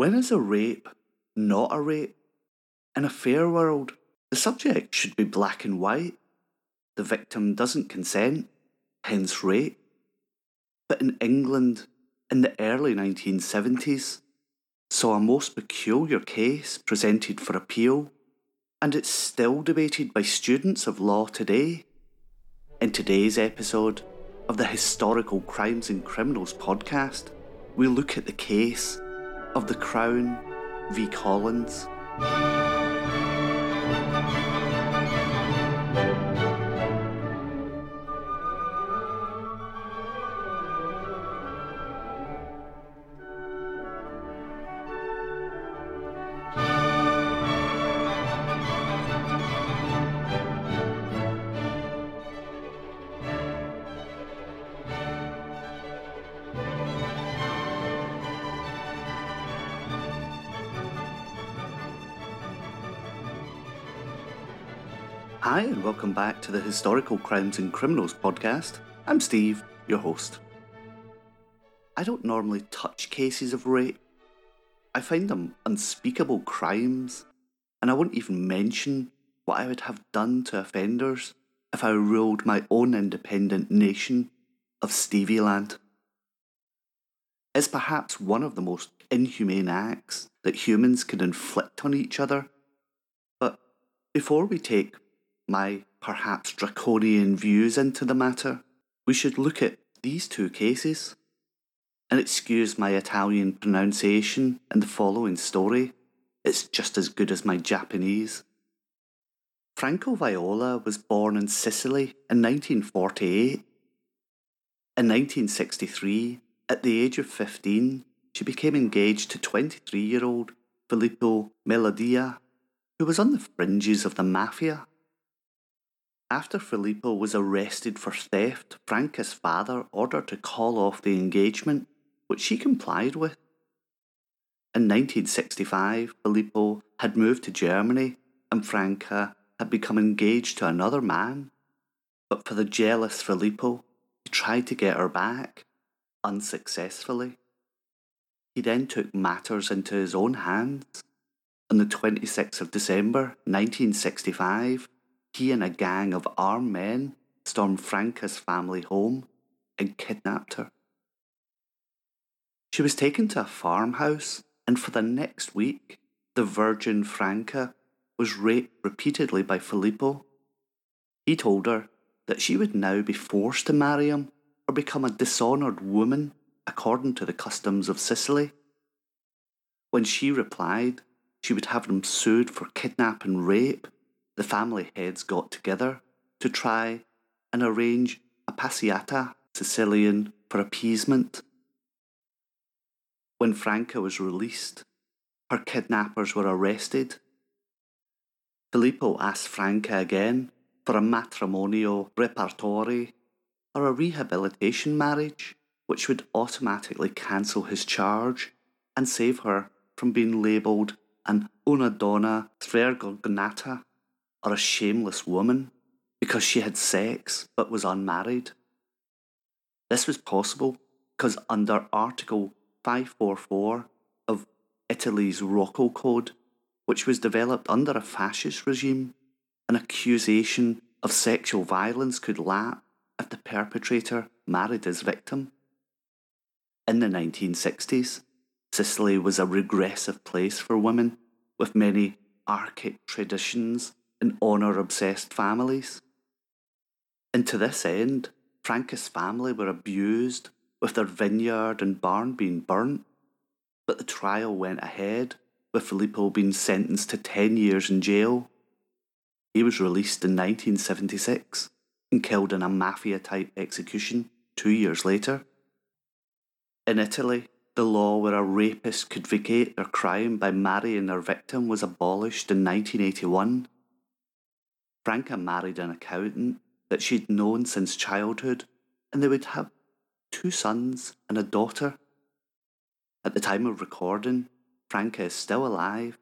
When is a rape not a rape? In a fair world, the subject should be black and white. The victim doesn't consent, hence rape. But in England, in the early 1970s, saw a most peculiar case presented for appeal, and it's still debated by students of law today. In today's episode of the Historical Crimes and Criminals podcast, we look at the case of the Crown v. Collins. Hi, and welcome back to the Historical Crimes and Criminals podcast. I'm Steve, your host. I don't normally touch cases of rape. I find them unspeakable crimes, and I wouldn't even mention what I would have done to offenders if I ruled my own independent nation of Stevieland. It's perhaps one of the most inhumane acts that humans can inflict on each other. But before we take my perhaps draconian views into the matter, we should look at these two cases. And excuse my Italian pronunciation in the following story, it's just as good as my Japanese. Franca Viola was born in Sicily in 1948. In 1963, at the age of 15, she became engaged to 23 year old Filippo Melodia, who was on the fringes of the mafia after Filippo was arrested for theft, Franca's father ordered to call off the engagement, which she complied with. In 1965, Filippo had moved to Germany and Franca uh, had become engaged to another man. But for the jealous Filippo, he tried to get her back, unsuccessfully. He then took matters into his own hands. On the 26th of December 1965, he and a gang of armed men stormed Franca's family home and kidnapped her. She was taken to a farmhouse, and for the next week, the virgin Franca was raped repeatedly by Filippo. He told her that she would now be forced to marry him or become a dishonoured woman according to the customs of Sicily. When she replied she would have him sued for kidnap and rape, the family heads got together to try and arrange a passata Sicilian for appeasement. When Franca was released, her kidnappers were arrested. Filippo asked Franca again for a matrimonio riparatore or a rehabilitation marriage, which would automatically cancel his charge and save her from being labelled an una donna svergognata or a shameless woman because she had sex but was unmarried. This was possible because under Article 544 of Italy's Rocco Code, which was developed under a fascist regime, an accusation of sexual violence could lapse if the perpetrator married his victim. In the 1960s, Sicily was a regressive place for women, with many archaic traditions and honour obsessed families. And to this end, Franca's family were abused, with their vineyard and barn being burnt. But the trial went ahead, with Filippo being sentenced to 10 years in jail. He was released in 1976 and killed in a mafia type execution two years later. In Italy, the law where a rapist could vacate their crime by marrying their victim was abolished in 1981 Franca married an accountant that she'd known since childhood, and they would have two sons and a daughter. At the time of recording, Franca is still alive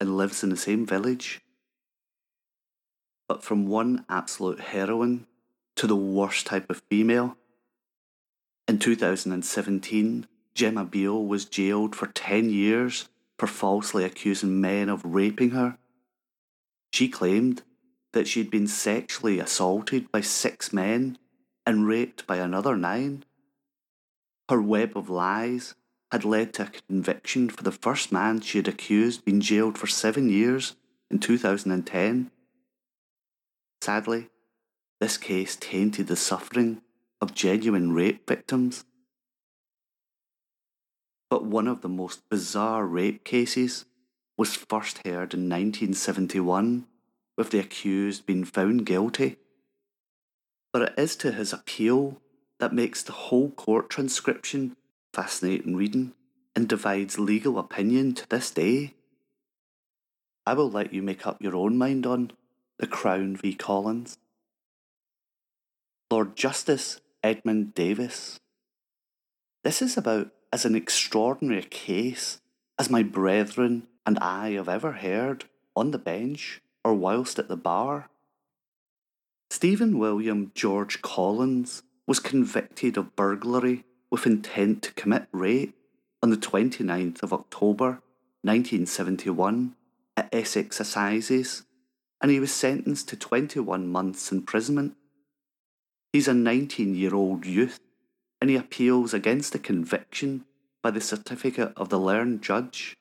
and lives in the same village. But from one absolute heroine to the worst type of female, in 2017, Gemma Beale was jailed for 10 years for falsely accusing men of raping her. She claimed that she'd been sexually assaulted by six men and raped by another nine. Her web of lies had led to a conviction for the first man she had accused being jailed for seven years in 2010. Sadly, this case tainted the suffering of genuine rape victims. But one of the most bizarre rape cases was first heard in 1971, with the accused being found guilty. But it is to his appeal that makes the whole court transcription fascinating reading and divides legal opinion to this day. I will let you make up your own mind on the Crown v Collins. Lord Justice Edmund Davies. This is about as an extraordinary case as my brethren and I have ever heard on the bench or whilst at the bar. Stephen William George Collins was convicted of burglary with intent to commit rape on the 29th of October 1971 at Essex Assizes, and he was sentenced to 21 months imprisonment. He's a 19 year old youth and he appeals against the conviction by the certificate of the learned judge.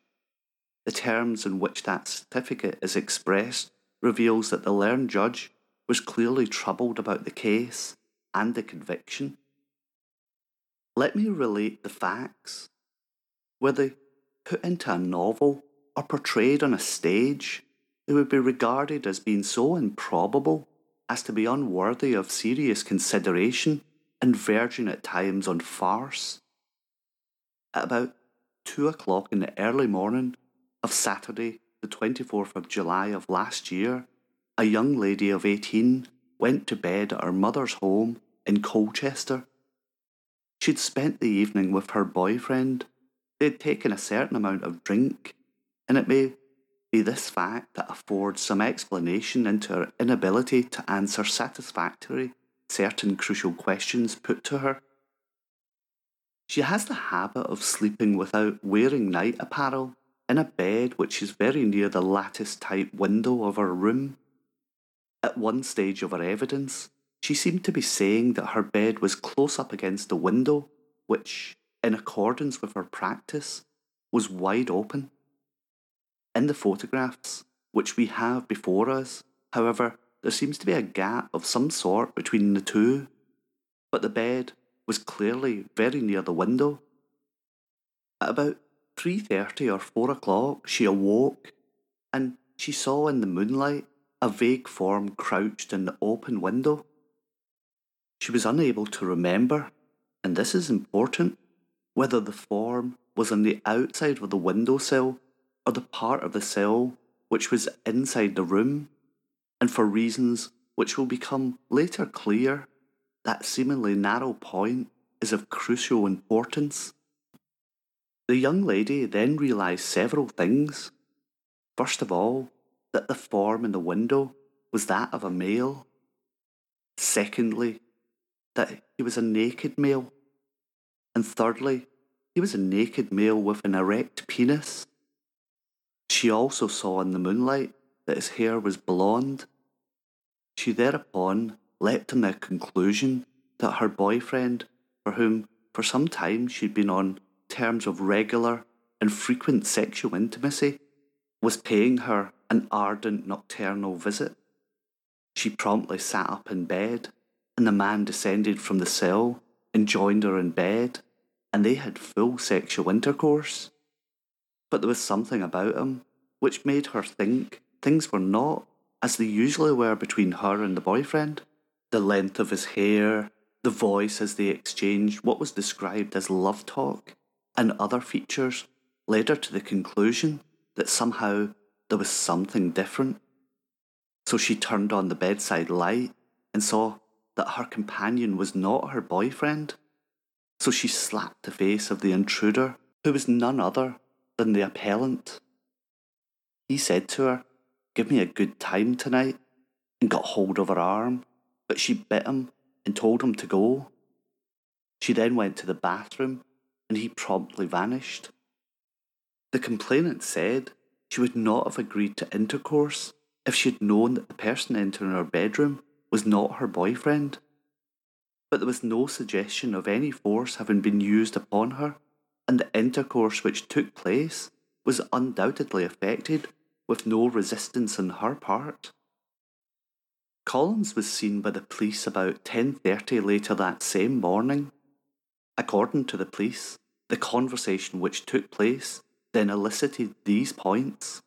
The terms in which that certificate is expressed reveals that the learned judge was clearly troubled about the case and the conviction. Let me relate the facts. Were they put into a novel or portrayed on a stage, they would be regarded as being so improbable as to be unworthy of serious consideration and verging at times on farce. At about two o'clock in the early morning of Saturday, the 24th of July of last year, a young lady of 18 went to bed at her mother's home in Colchester. She'd spent the evening with her boyfriend. They'd taken a certain amount of drink, and it may be this fact that affords some explanation into her inability to answer satisfactorily certain crucial questions put to her. She has the habit of sleeping without wearing night apparel in a bed which is very near the lattice type window of her room. At one stage of her evidence, she seemed to be saying that her bed was close up against the window, which, in accordance with her practice, was wide open. In the photographs, which we have before us, however, there seems to be a gap of some sort between the two, but the bed was clearly very near the window. At about 3.30 or 4 o'clock, she awoke and she saw in the moonlight a vague form crouched in the open window. She was unable to remember, and this is important, whether the form was on the outside of the windowsill or the part of the sill which was inside the room and for reasons which will become later clear, that seemingly narrow point is of crucial importance. The young lady then realised several things. First of all, that the form in the window was that of a male. Secondly, that he was a naked male. And thirdly, he was a naked male with an erect penis. She also saw in the moonlight that his hair was blonde she thereupon leapt to the conclusion that her boyfriend, for whom for some time she'd been on terms of regular and frequent sexual intimacy, was paying her an ardent nocturnal visit. She promptly sat up in bed, and the man descended from the cell and joined her in bed, and they had full sexual intercourse. But there was something about him which made her think things were not as they usually were between her and the boyfriend. The length of his hair, the voice as they exchanged what was described as love talk, and other features led her to the conclusion that somehow there was something different. So she turned on the bedside light and saw that her companion was not her boyfriend. So she slapped the face of the intruder, who was none other than the appellant. He said to her, give me a good time tonight, and got hold of her arm, but she bit him and told him to go. She then went to the bathroom, and he promptly vanished. The complainant said she would not have agreed to intercourse if she had known that the person entering her bedroom was not her boyfriend. But there was no suggestion of any force having been used upon her, and the intercourse which took place was undoubtedly effected with no resistance on her part. Collins was seen by the police about 10:30 later that same morning. According to the police, the conversation which took place then elicited these points.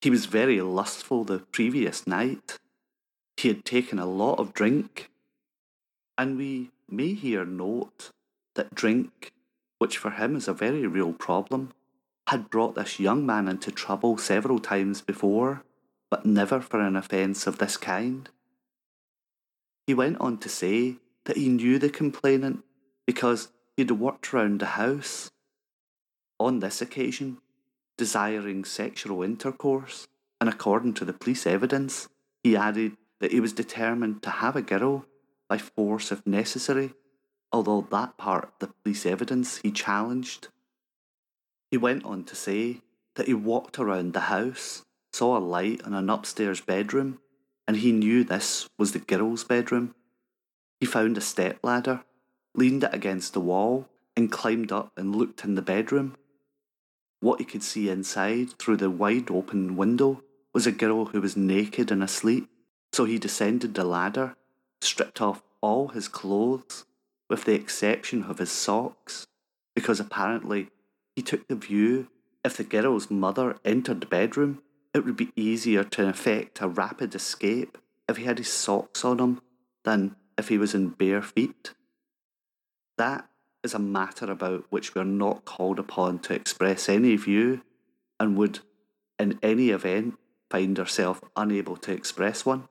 He was very lustful the previous night. He had taken a lot of drink. And we may here note that drink, which for him is a very real problem, had brought this young man into trouble several times before, but never for an offence of this kind. He went on to say that he knew the complainant because he'd worked round the house. On this occasion, desiring sexual intercourse, and according to the police evidence, he added that he was determined to have a girl by force if necessary, although that part of the police evidence he challenged. He went on to say that he walked around the house, saw a light in an upstairs bedroom, and he knew this was the girl's bedroom. He found a step ladder, leaned it against the wall, and climbed up and looked in the bedroom. What he could see inside through the wide open window was a girl who was naked and asleep, so he descended the ladder, stripped off all his clothes, with the exception of his socks, because apparently he took the view if the girl's mother entered the bedroom, it would be easier to effect a rapid escape if he had his socks on him than if he was in bare feet. That is a matter about which we are not called upon to express any view and would, in any event, find ourselves unable to express one.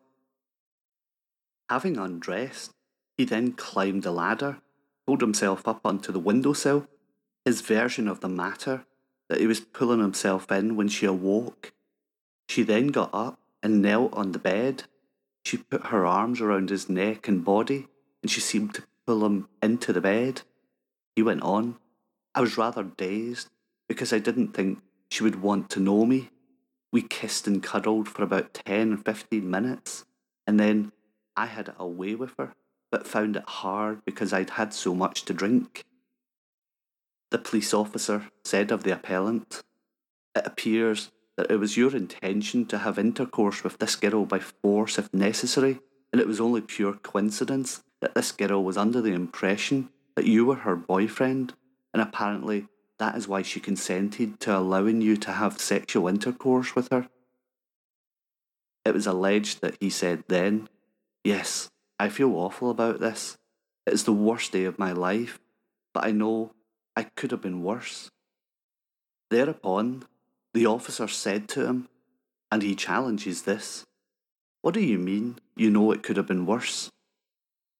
Having undressed, he then climbed the ladder, pulled himself up onto the windowsill, his version of the matter that he was pulling himself in when she awoke. She then got up and knelt on the bed. She put her arms around his neck and body, and she seemed to pull him into the bed. He went on. I was rather dazed because I didn't think she would want to know me. We kissed and cuddled for about 10 or 15 minutes, and then I had it away with her, but found it hard because I'd had so much to drink. The police officer said of the appellant, It appears that it was your intention to have intercourse with this girl by force if necessary, and it was only pure coincidence that this girl was under the impression that you were her boyfriend, and apparently that is why she consented to allowing you to have sexual intercourse with her. It was alleged that he said then, Yes, I feel awful about this. It is the worst day of my life, but I know I could have been worse. Thereupon, the officer said to him, and he challenges this, What do you mean you know it could have been worse?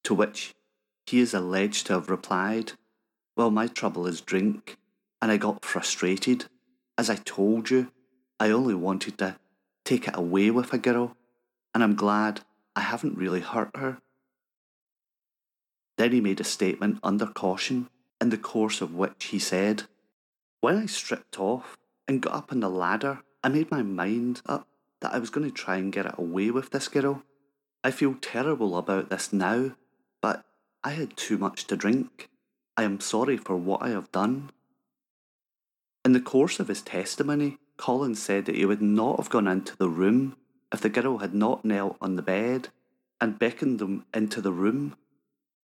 To which he is alleged to have replied, Well, my trouble is drink, and I got frustrated. As I told you, I only wanted to take it away with a girl, and I'm glad I haven't really hurt her. Then he made a statement under caution in the course of which he said, When I stripped off and got up on the ladder, I made my mind up that I was going to try and get it away with this girl. I feel terrible about this now, but I had too much to drink. I am sorry for what I have done. In the course of his testimony, Collins said that he would not have gone into the room if the girl had not knelt on the bed and beckoned them into the room.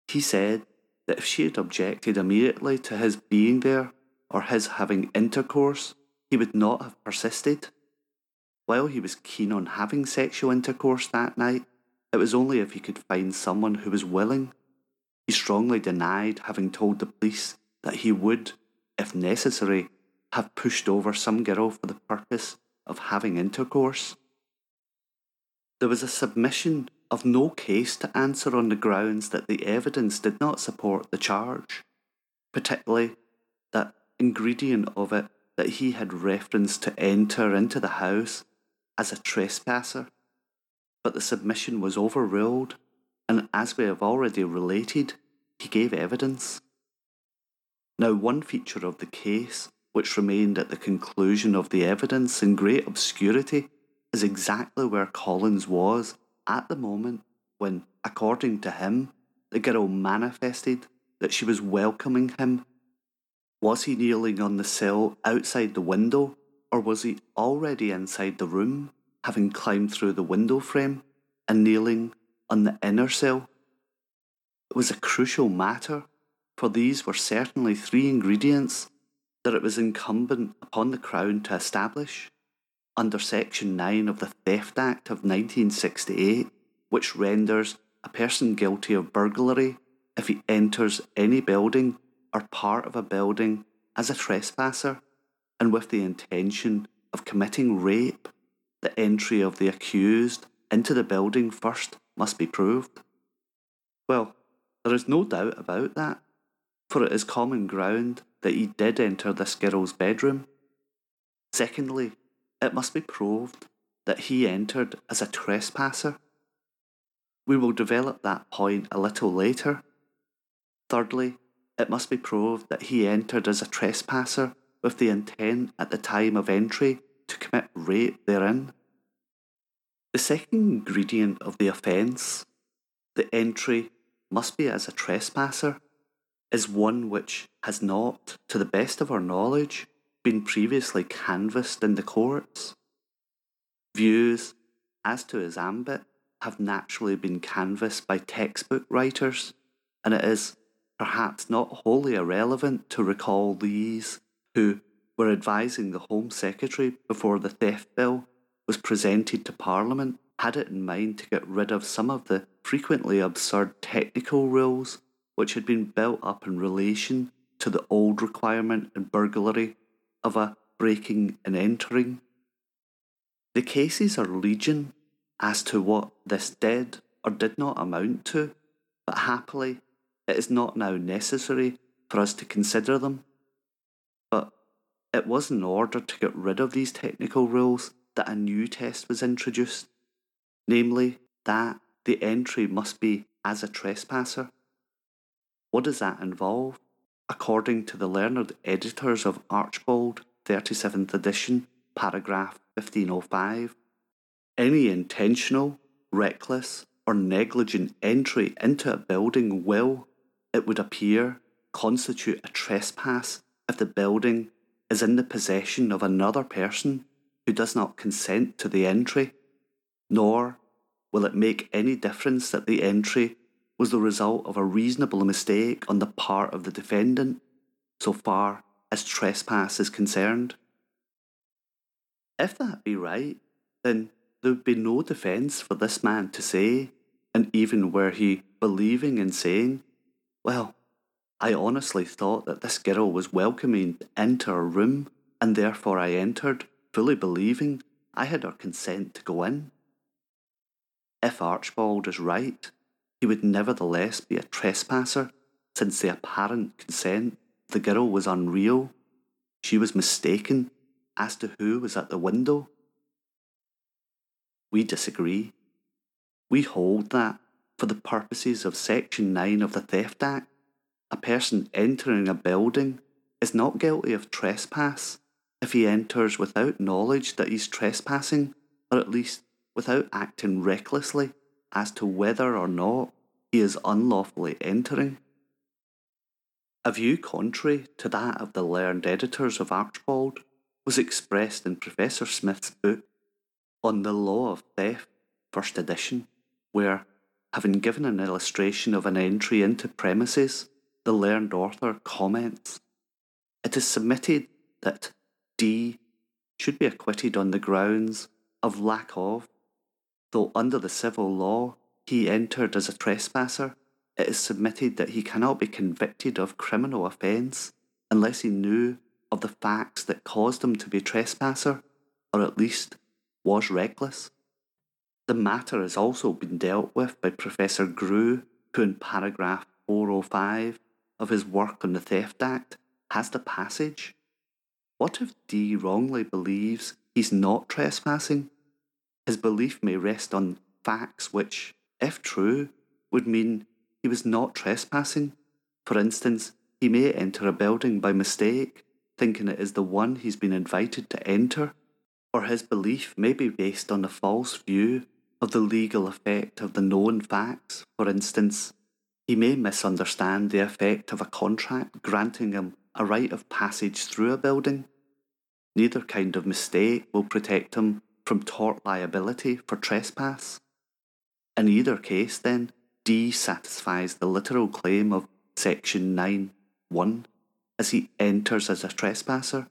He said that if she had objected immediately to his being there or his having intercourse, he would not have persisted. While he was keen on having sexual intercourse that night, it was only if he could find someone who was willing. He strongly denied having told the police that he would, if necessary, have pushed over some girl for the purpose of having intercourse. There was a submission of no case to answer on the grounds that the evidence did not support the charge, particularly that ingredient of it that he had reference to enter into the house as a trespasser. But the submission was overruled, and as we have already related, he gave evidence. Now, one feature of the case which remained at the conclusion of the evidence in great obscurity, is exactly where Collins was at the moment when, according to him, the girl manifested that she was welcoming him. Was he kneeling on the sill outside the window, or was he already inside the room, having climbed through the window frame and kneeling on the inner sill? It was a crucial matter, for these were certainly three ingredients that it was incumbent upon the Crown to establish under Section 9 of the Theft Act of 1968, which renders a person guilty of burglary if he enters any building or part of a building as a trespasser and with the intention of committing rape, the entry of the accused into the building first must be proved. Well, there is no doubt about that, for it is common ground that he did enter this girl's bedroom. Secondly, it must be proved that he entered as a trespasser. We will develop that point a little later. Thirdly, it must be proved that he entered as a trespasser with the intent at the time of entry to commit rape therein. The second ingredient of the offence, the entry must be as a trespasser, is one which has not, to the best of our knowledge, been previously canvassed in the courts. Views as to his ambit have naturally been canvassed by textbook writers, and it is perhaps not wholly irrelevant to recall these who were advising the Home Secretary before the Theft Bill was presented to Parliament had it in mind to get rid of some of the frequently absurd technical rules which had been built up in relation to the old requirement in burglary of a breaking and entering. The cases are legion as to what this did or did not amount to, but happily it is not now necessary for us to consider them. It was in order to get rid of these technical rules that a new test was introduced, namely that the entry must be as a trespasser. What does that involve? According to the learned editors of Archbold, 37th edition, paragraph 1505, any intentional, reckless, or negligent entry into a building will, it would appear, constitute a trespass if the building is in the possession of another person who does not consent to the entry, nor will it make any difference that the entry was the result of a reasonable mistake on the part of the defendant, so far as trespass is concerned. If that be right, then there would be no defence for this man to say, and even were he believing in saying, Well, I honestly thought that this girl was welcoming to enter a room, and therefore I entered, fully believing I had her consent to go in. If Archbold is right, he would nevertheless be a trespasser, since the apparent consent the girl was unreal. She was mistaken as to who was at the window. We disagree. We hold that, for the purposes of Section 9 of the Theft Act, a person entering a building is not guilty of trespass if he enters without knowledge that he's trespassing, or at least without acting recklessly as to whether or not he is unlawfully entering. A view contrary to that of the learned editors of Archbold was expressed in Professor Smith's book on the Law of Theft, first edition, where, having given an illustration of an entry into premises, the learned author comments It is submitted that D should be acquitted on the grounds of lack of, though under the civil law he entered as a trespasser, it is submitted that he cannot be convicted of criminal offence unless he knew of the facts that caused him to be a trespasser, or at least was reckless. The matter has also been dealt with by Professor Griew, who in paragraph 405 of his work on the Theft Act has the passage What if D wrongly believes he's not trespassing? His belief may rest on facts which, if true, would mean he was not trespassing. For instance, he may enter a building by mistake, thinking it is the one he's been invited to enter, or his belief may be based on a false view of the legal effect of the known facts. For instance, he may misunderstand the effect of a contract granting him a right of passage through a building. Neither kind of mistake will protect him from tort liability for trespass. In either case, then, D satisfies the literal claim of Section 9 1 as he enters as a trespasser,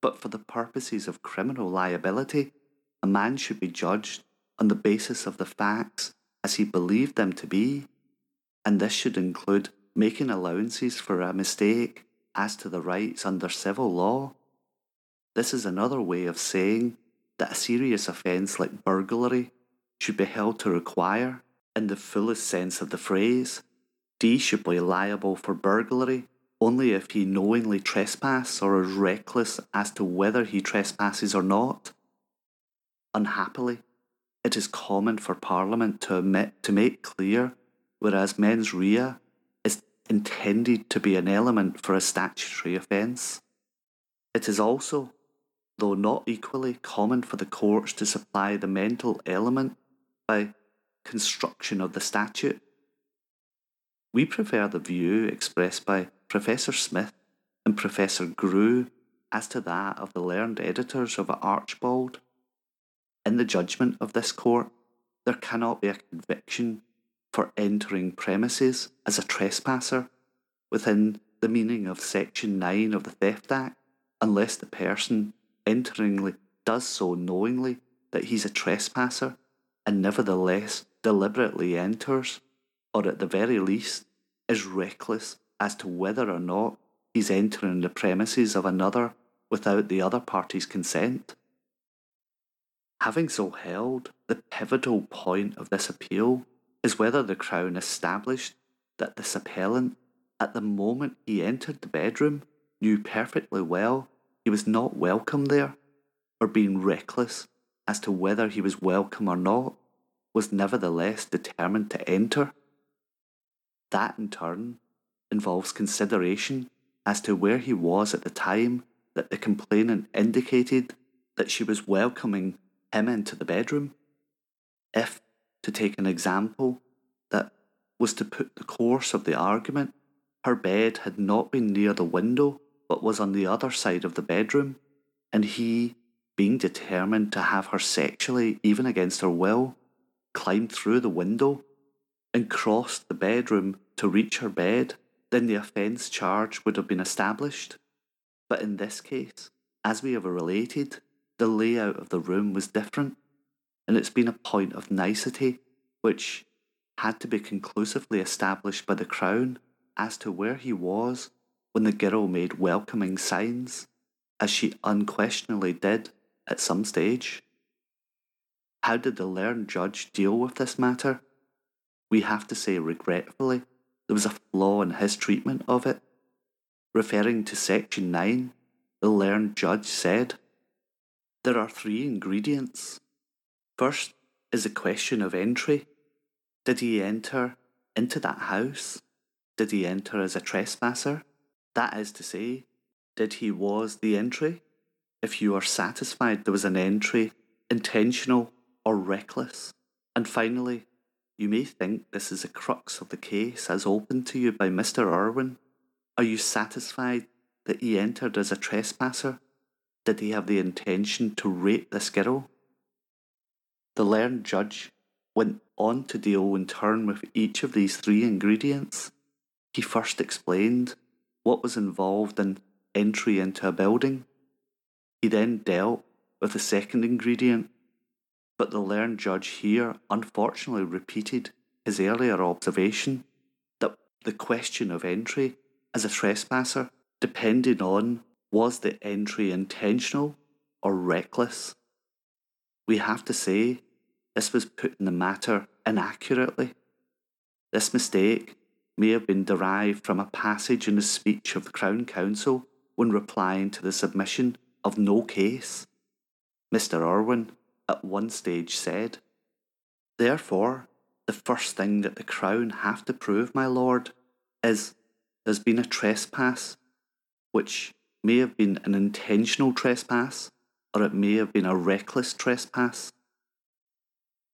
but for the purposes of criminal liability, a man should be judged on the basis of the facts as he believed them to be, and this should include making allowances for a mistake as to the rights under civil law. This is another way of saying that a serious offence like burglary should be held to require, in the fullest sense of the phrase, D should be liable for burglary only if he knowingly trespasses or is reckless as to whether he trespasses or not. Unhappily, it is common for Parliament to omit to make clear, whereas mens rea is intended to be an element for a statutory offence. It is also, though not equally, common for the courts to supply the mental element by construction of the statute. We prefer the view expressed by Professor Smith and Professor Griew as to that of the learned editors of Archbold. In the judgment of this court, there cannot be a conviction for entering premises as a trespasser within the meaning of Section 9 of the Theft Act unless the person enteringly does so knowingly that he's a trespasser and nevertheless deliberately enters, or at the very least is reckless as to whether or not he's entering the premises of another without the other party's consent. Having so held, the pivotal point of this appeal is whether the Crown established that this appellant, at the moment he entered the bedroom, knew perfectly well he was not welcome there, or being reckless as to whether he was welcome or not, was nevertheless determined to enter. That in turn involves consideration as to where he was at the time that the complainant indicated that she was welcoming him into the bedroom. If, to take an example, that was to put the course of the argument, her bed had not been near the window but was on the other side of the bedroom, and he, being determined to have her sexually even against her will, climbed through the window and crossed the bedroom to reach her bed. Then the offence charge would have been established. But in this case, as we have related, the layout of the room was different, and it's been a point of nicety which had to be conclusively established by the Crown as to where he was when the girl made welcoming signs, as she unquestionably did at some stage. How did the learned judge deal with this matter? We have to say regretfully there was a flaw in his treatment of it. Referring to Section 9, the learned judge said, There are three ingredients. First is the question of entry. Did he enter into that house? Did he enter as a trespasser? That is to say, did he was the entry? If you are satisfied there was an entry, intentional or reckless. And finally, you may think this is a crux of the case as opened to you by Mr. Irwin. Are you satisfied that he entered as a trespasser? Did he have the intention to rape this girl? The learned judge went on to deal in turn with each of these three ingredients. He first explained what was involved in entry into a building. He then dealt with the second ingredient, but the learned judge here unfortunately repeated his earlier observation that the question of entry as a trespasser depended on was the entry intentional or reckless. We have to say this was putting the matter inaccurately. This mistake may have been derived from a passage in the speech of the Crown Counsel when replying to the submission of no case. Mr. Irwin at one stage said, Therefore, the first thing that the Crown have to prove, my lord, is there's been a trespass which may have been an intentional trespass or it may have been a reckless trespass.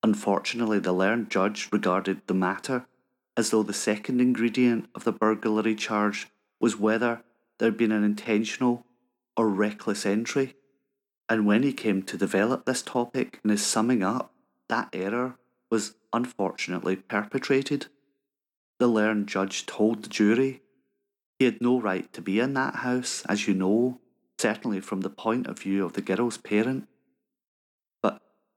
Unfortunately, the learned judge regarded the matter as though the second ingredient of the burglary charge was whether there had been an intentional or reckless entry. And when he came to develop this topic in his summing up, that error was unfortunately perpetrated. The learned judge told the jury he had no right to be in that house, as you know, certainly from the point of view of the girl's parent.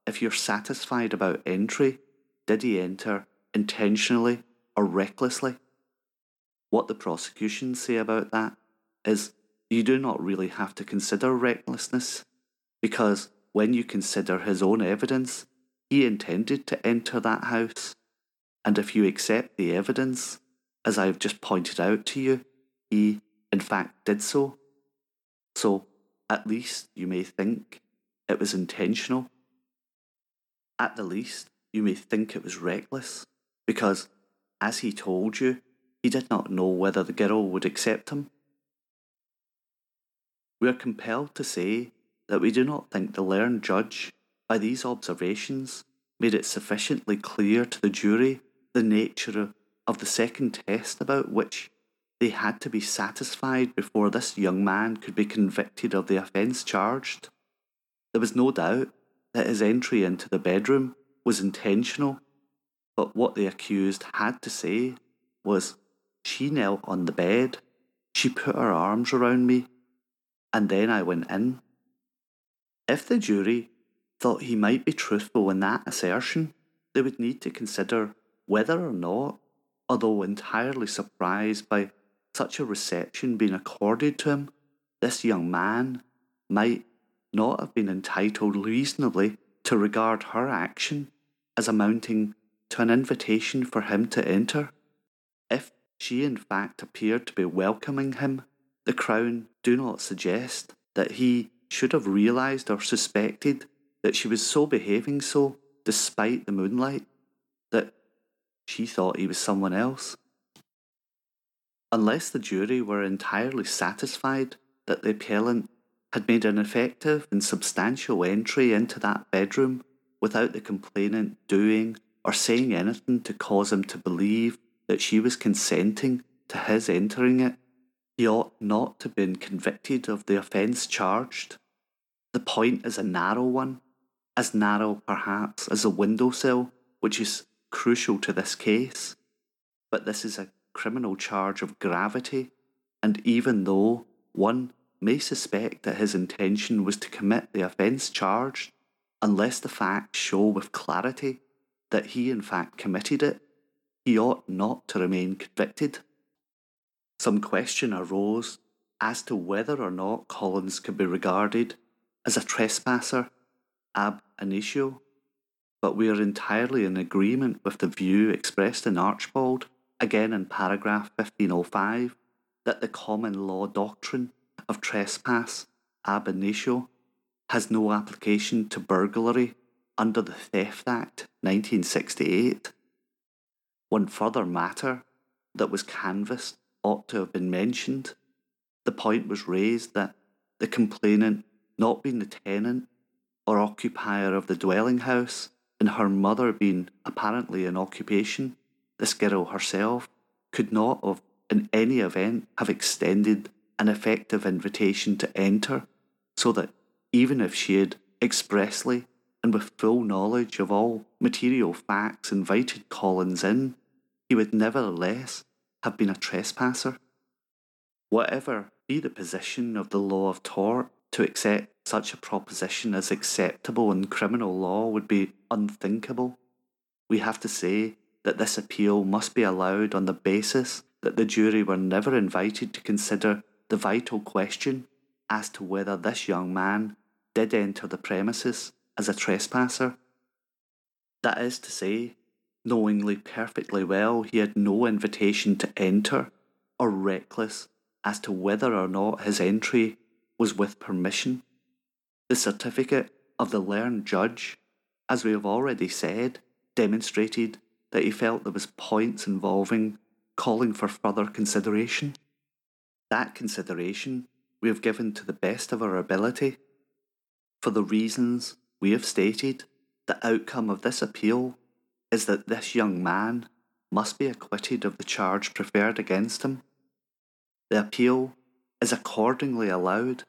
If you're satisfied about entry, did he enter intentionally or recklessly? What the prosecution say about that is you do not really have to consider recklessness, because when you consider his own evidence, he intended to enter that house. And if you accept the evidence, as I've just pointed out to you, he in fact did so. So at least you may think it was intentional. At the least, you may think it was reckless, because, as he told you, he did not know whether the girl would accept him. We are compelled to say that we do not think the learned judge, by these observations, made it sufficiently clear to the jury the nature of the second test about which they had to be satisfied before this young man could be convicted of the offence charged. There was no doubt that his entry into the bedroom was intentional, but what the accused had to say was, She knelt on the bed, she put her arms around me, and then I went in. If the jury thought he might be truthful in that assertion, they would need to consider whether or not, although entirely surprised by such a reception being accorded to him, this young man might not have been entitled reasonably to regard her action as amounting to an invitation for him to enter. If she in fact appeared to be welcoming him, the Crown do not suggest that he should have realised or suspected that she was so behaving so despite the moonlight that she thought he was someone else. Unless the jury were entirely satisfied that the appellant had made an effective and substantial entry into that bedroom without the complainant doing or saying anything to cause him to believe that she was consenting to his entering it, he ought not to have been convicted of the offence charged. The point is a narrow one, as narrow perhaps as a windowsill, which is crucial to this case. But this is a criminal charge of gravity, and even though one may suspect that his intention was to commit the offence charged, unless the facts show with clarity that he in fact committed it, he ought not to remain convicted. Some question arose as to whether or not Collins could be regarded as a trespasser ab initio, but we are entirely in agreement with the view expressed in Archbold again in paragraph 1505, that the common law doctrine of trespass ab initio has no application to burglary under the Theft Act 1968. One further matter that was canvassed ought to have been mentioned. The point was raised that the complainant, not being the tenant or occupier of the dwelling house, and her mother being apparently in occupation, this girl herself could not have, in any event, have extended an effective invitation to enter, so that even if she had expressly and with full knowledge of all material facts invited Collins in, he would nevertheless have been a trespasser. Whatever be the position of the law of tort, to accept such a proposition as acceptable in criminal law would be unthinkable. We have to say that this appeal must be allowed on the basis that the jury were never invited to consider the vital question as to whether this young man did enter the premises as a trespasser. That is to say, knowingly perfectly well he had no invitation to enter, or reckless as to whether or not his entry was with permission. The certificate of the learned judge, as we have already said, demonstrated that he felt there was points involving calling for further consideration. That consideration we have given to the best of our ability. For the reasons we have stated, the outcome of this appeal is that this young man must be acquitted of the charge preferred against him. The appeal is accordingly allowed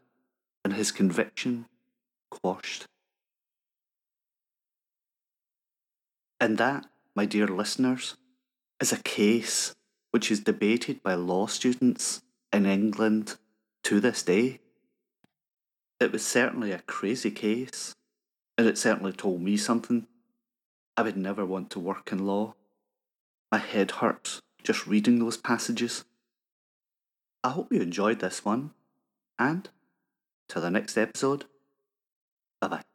and his conviction quashed. And that, my dear listeners, is a case which is debated by law students in England to this day. It was certainly a crazy case, and it certainly told me something. I would never want to work in law. My head hurts just reading those passages. I hope you enjoyed this one, and till the next episode, bye bye.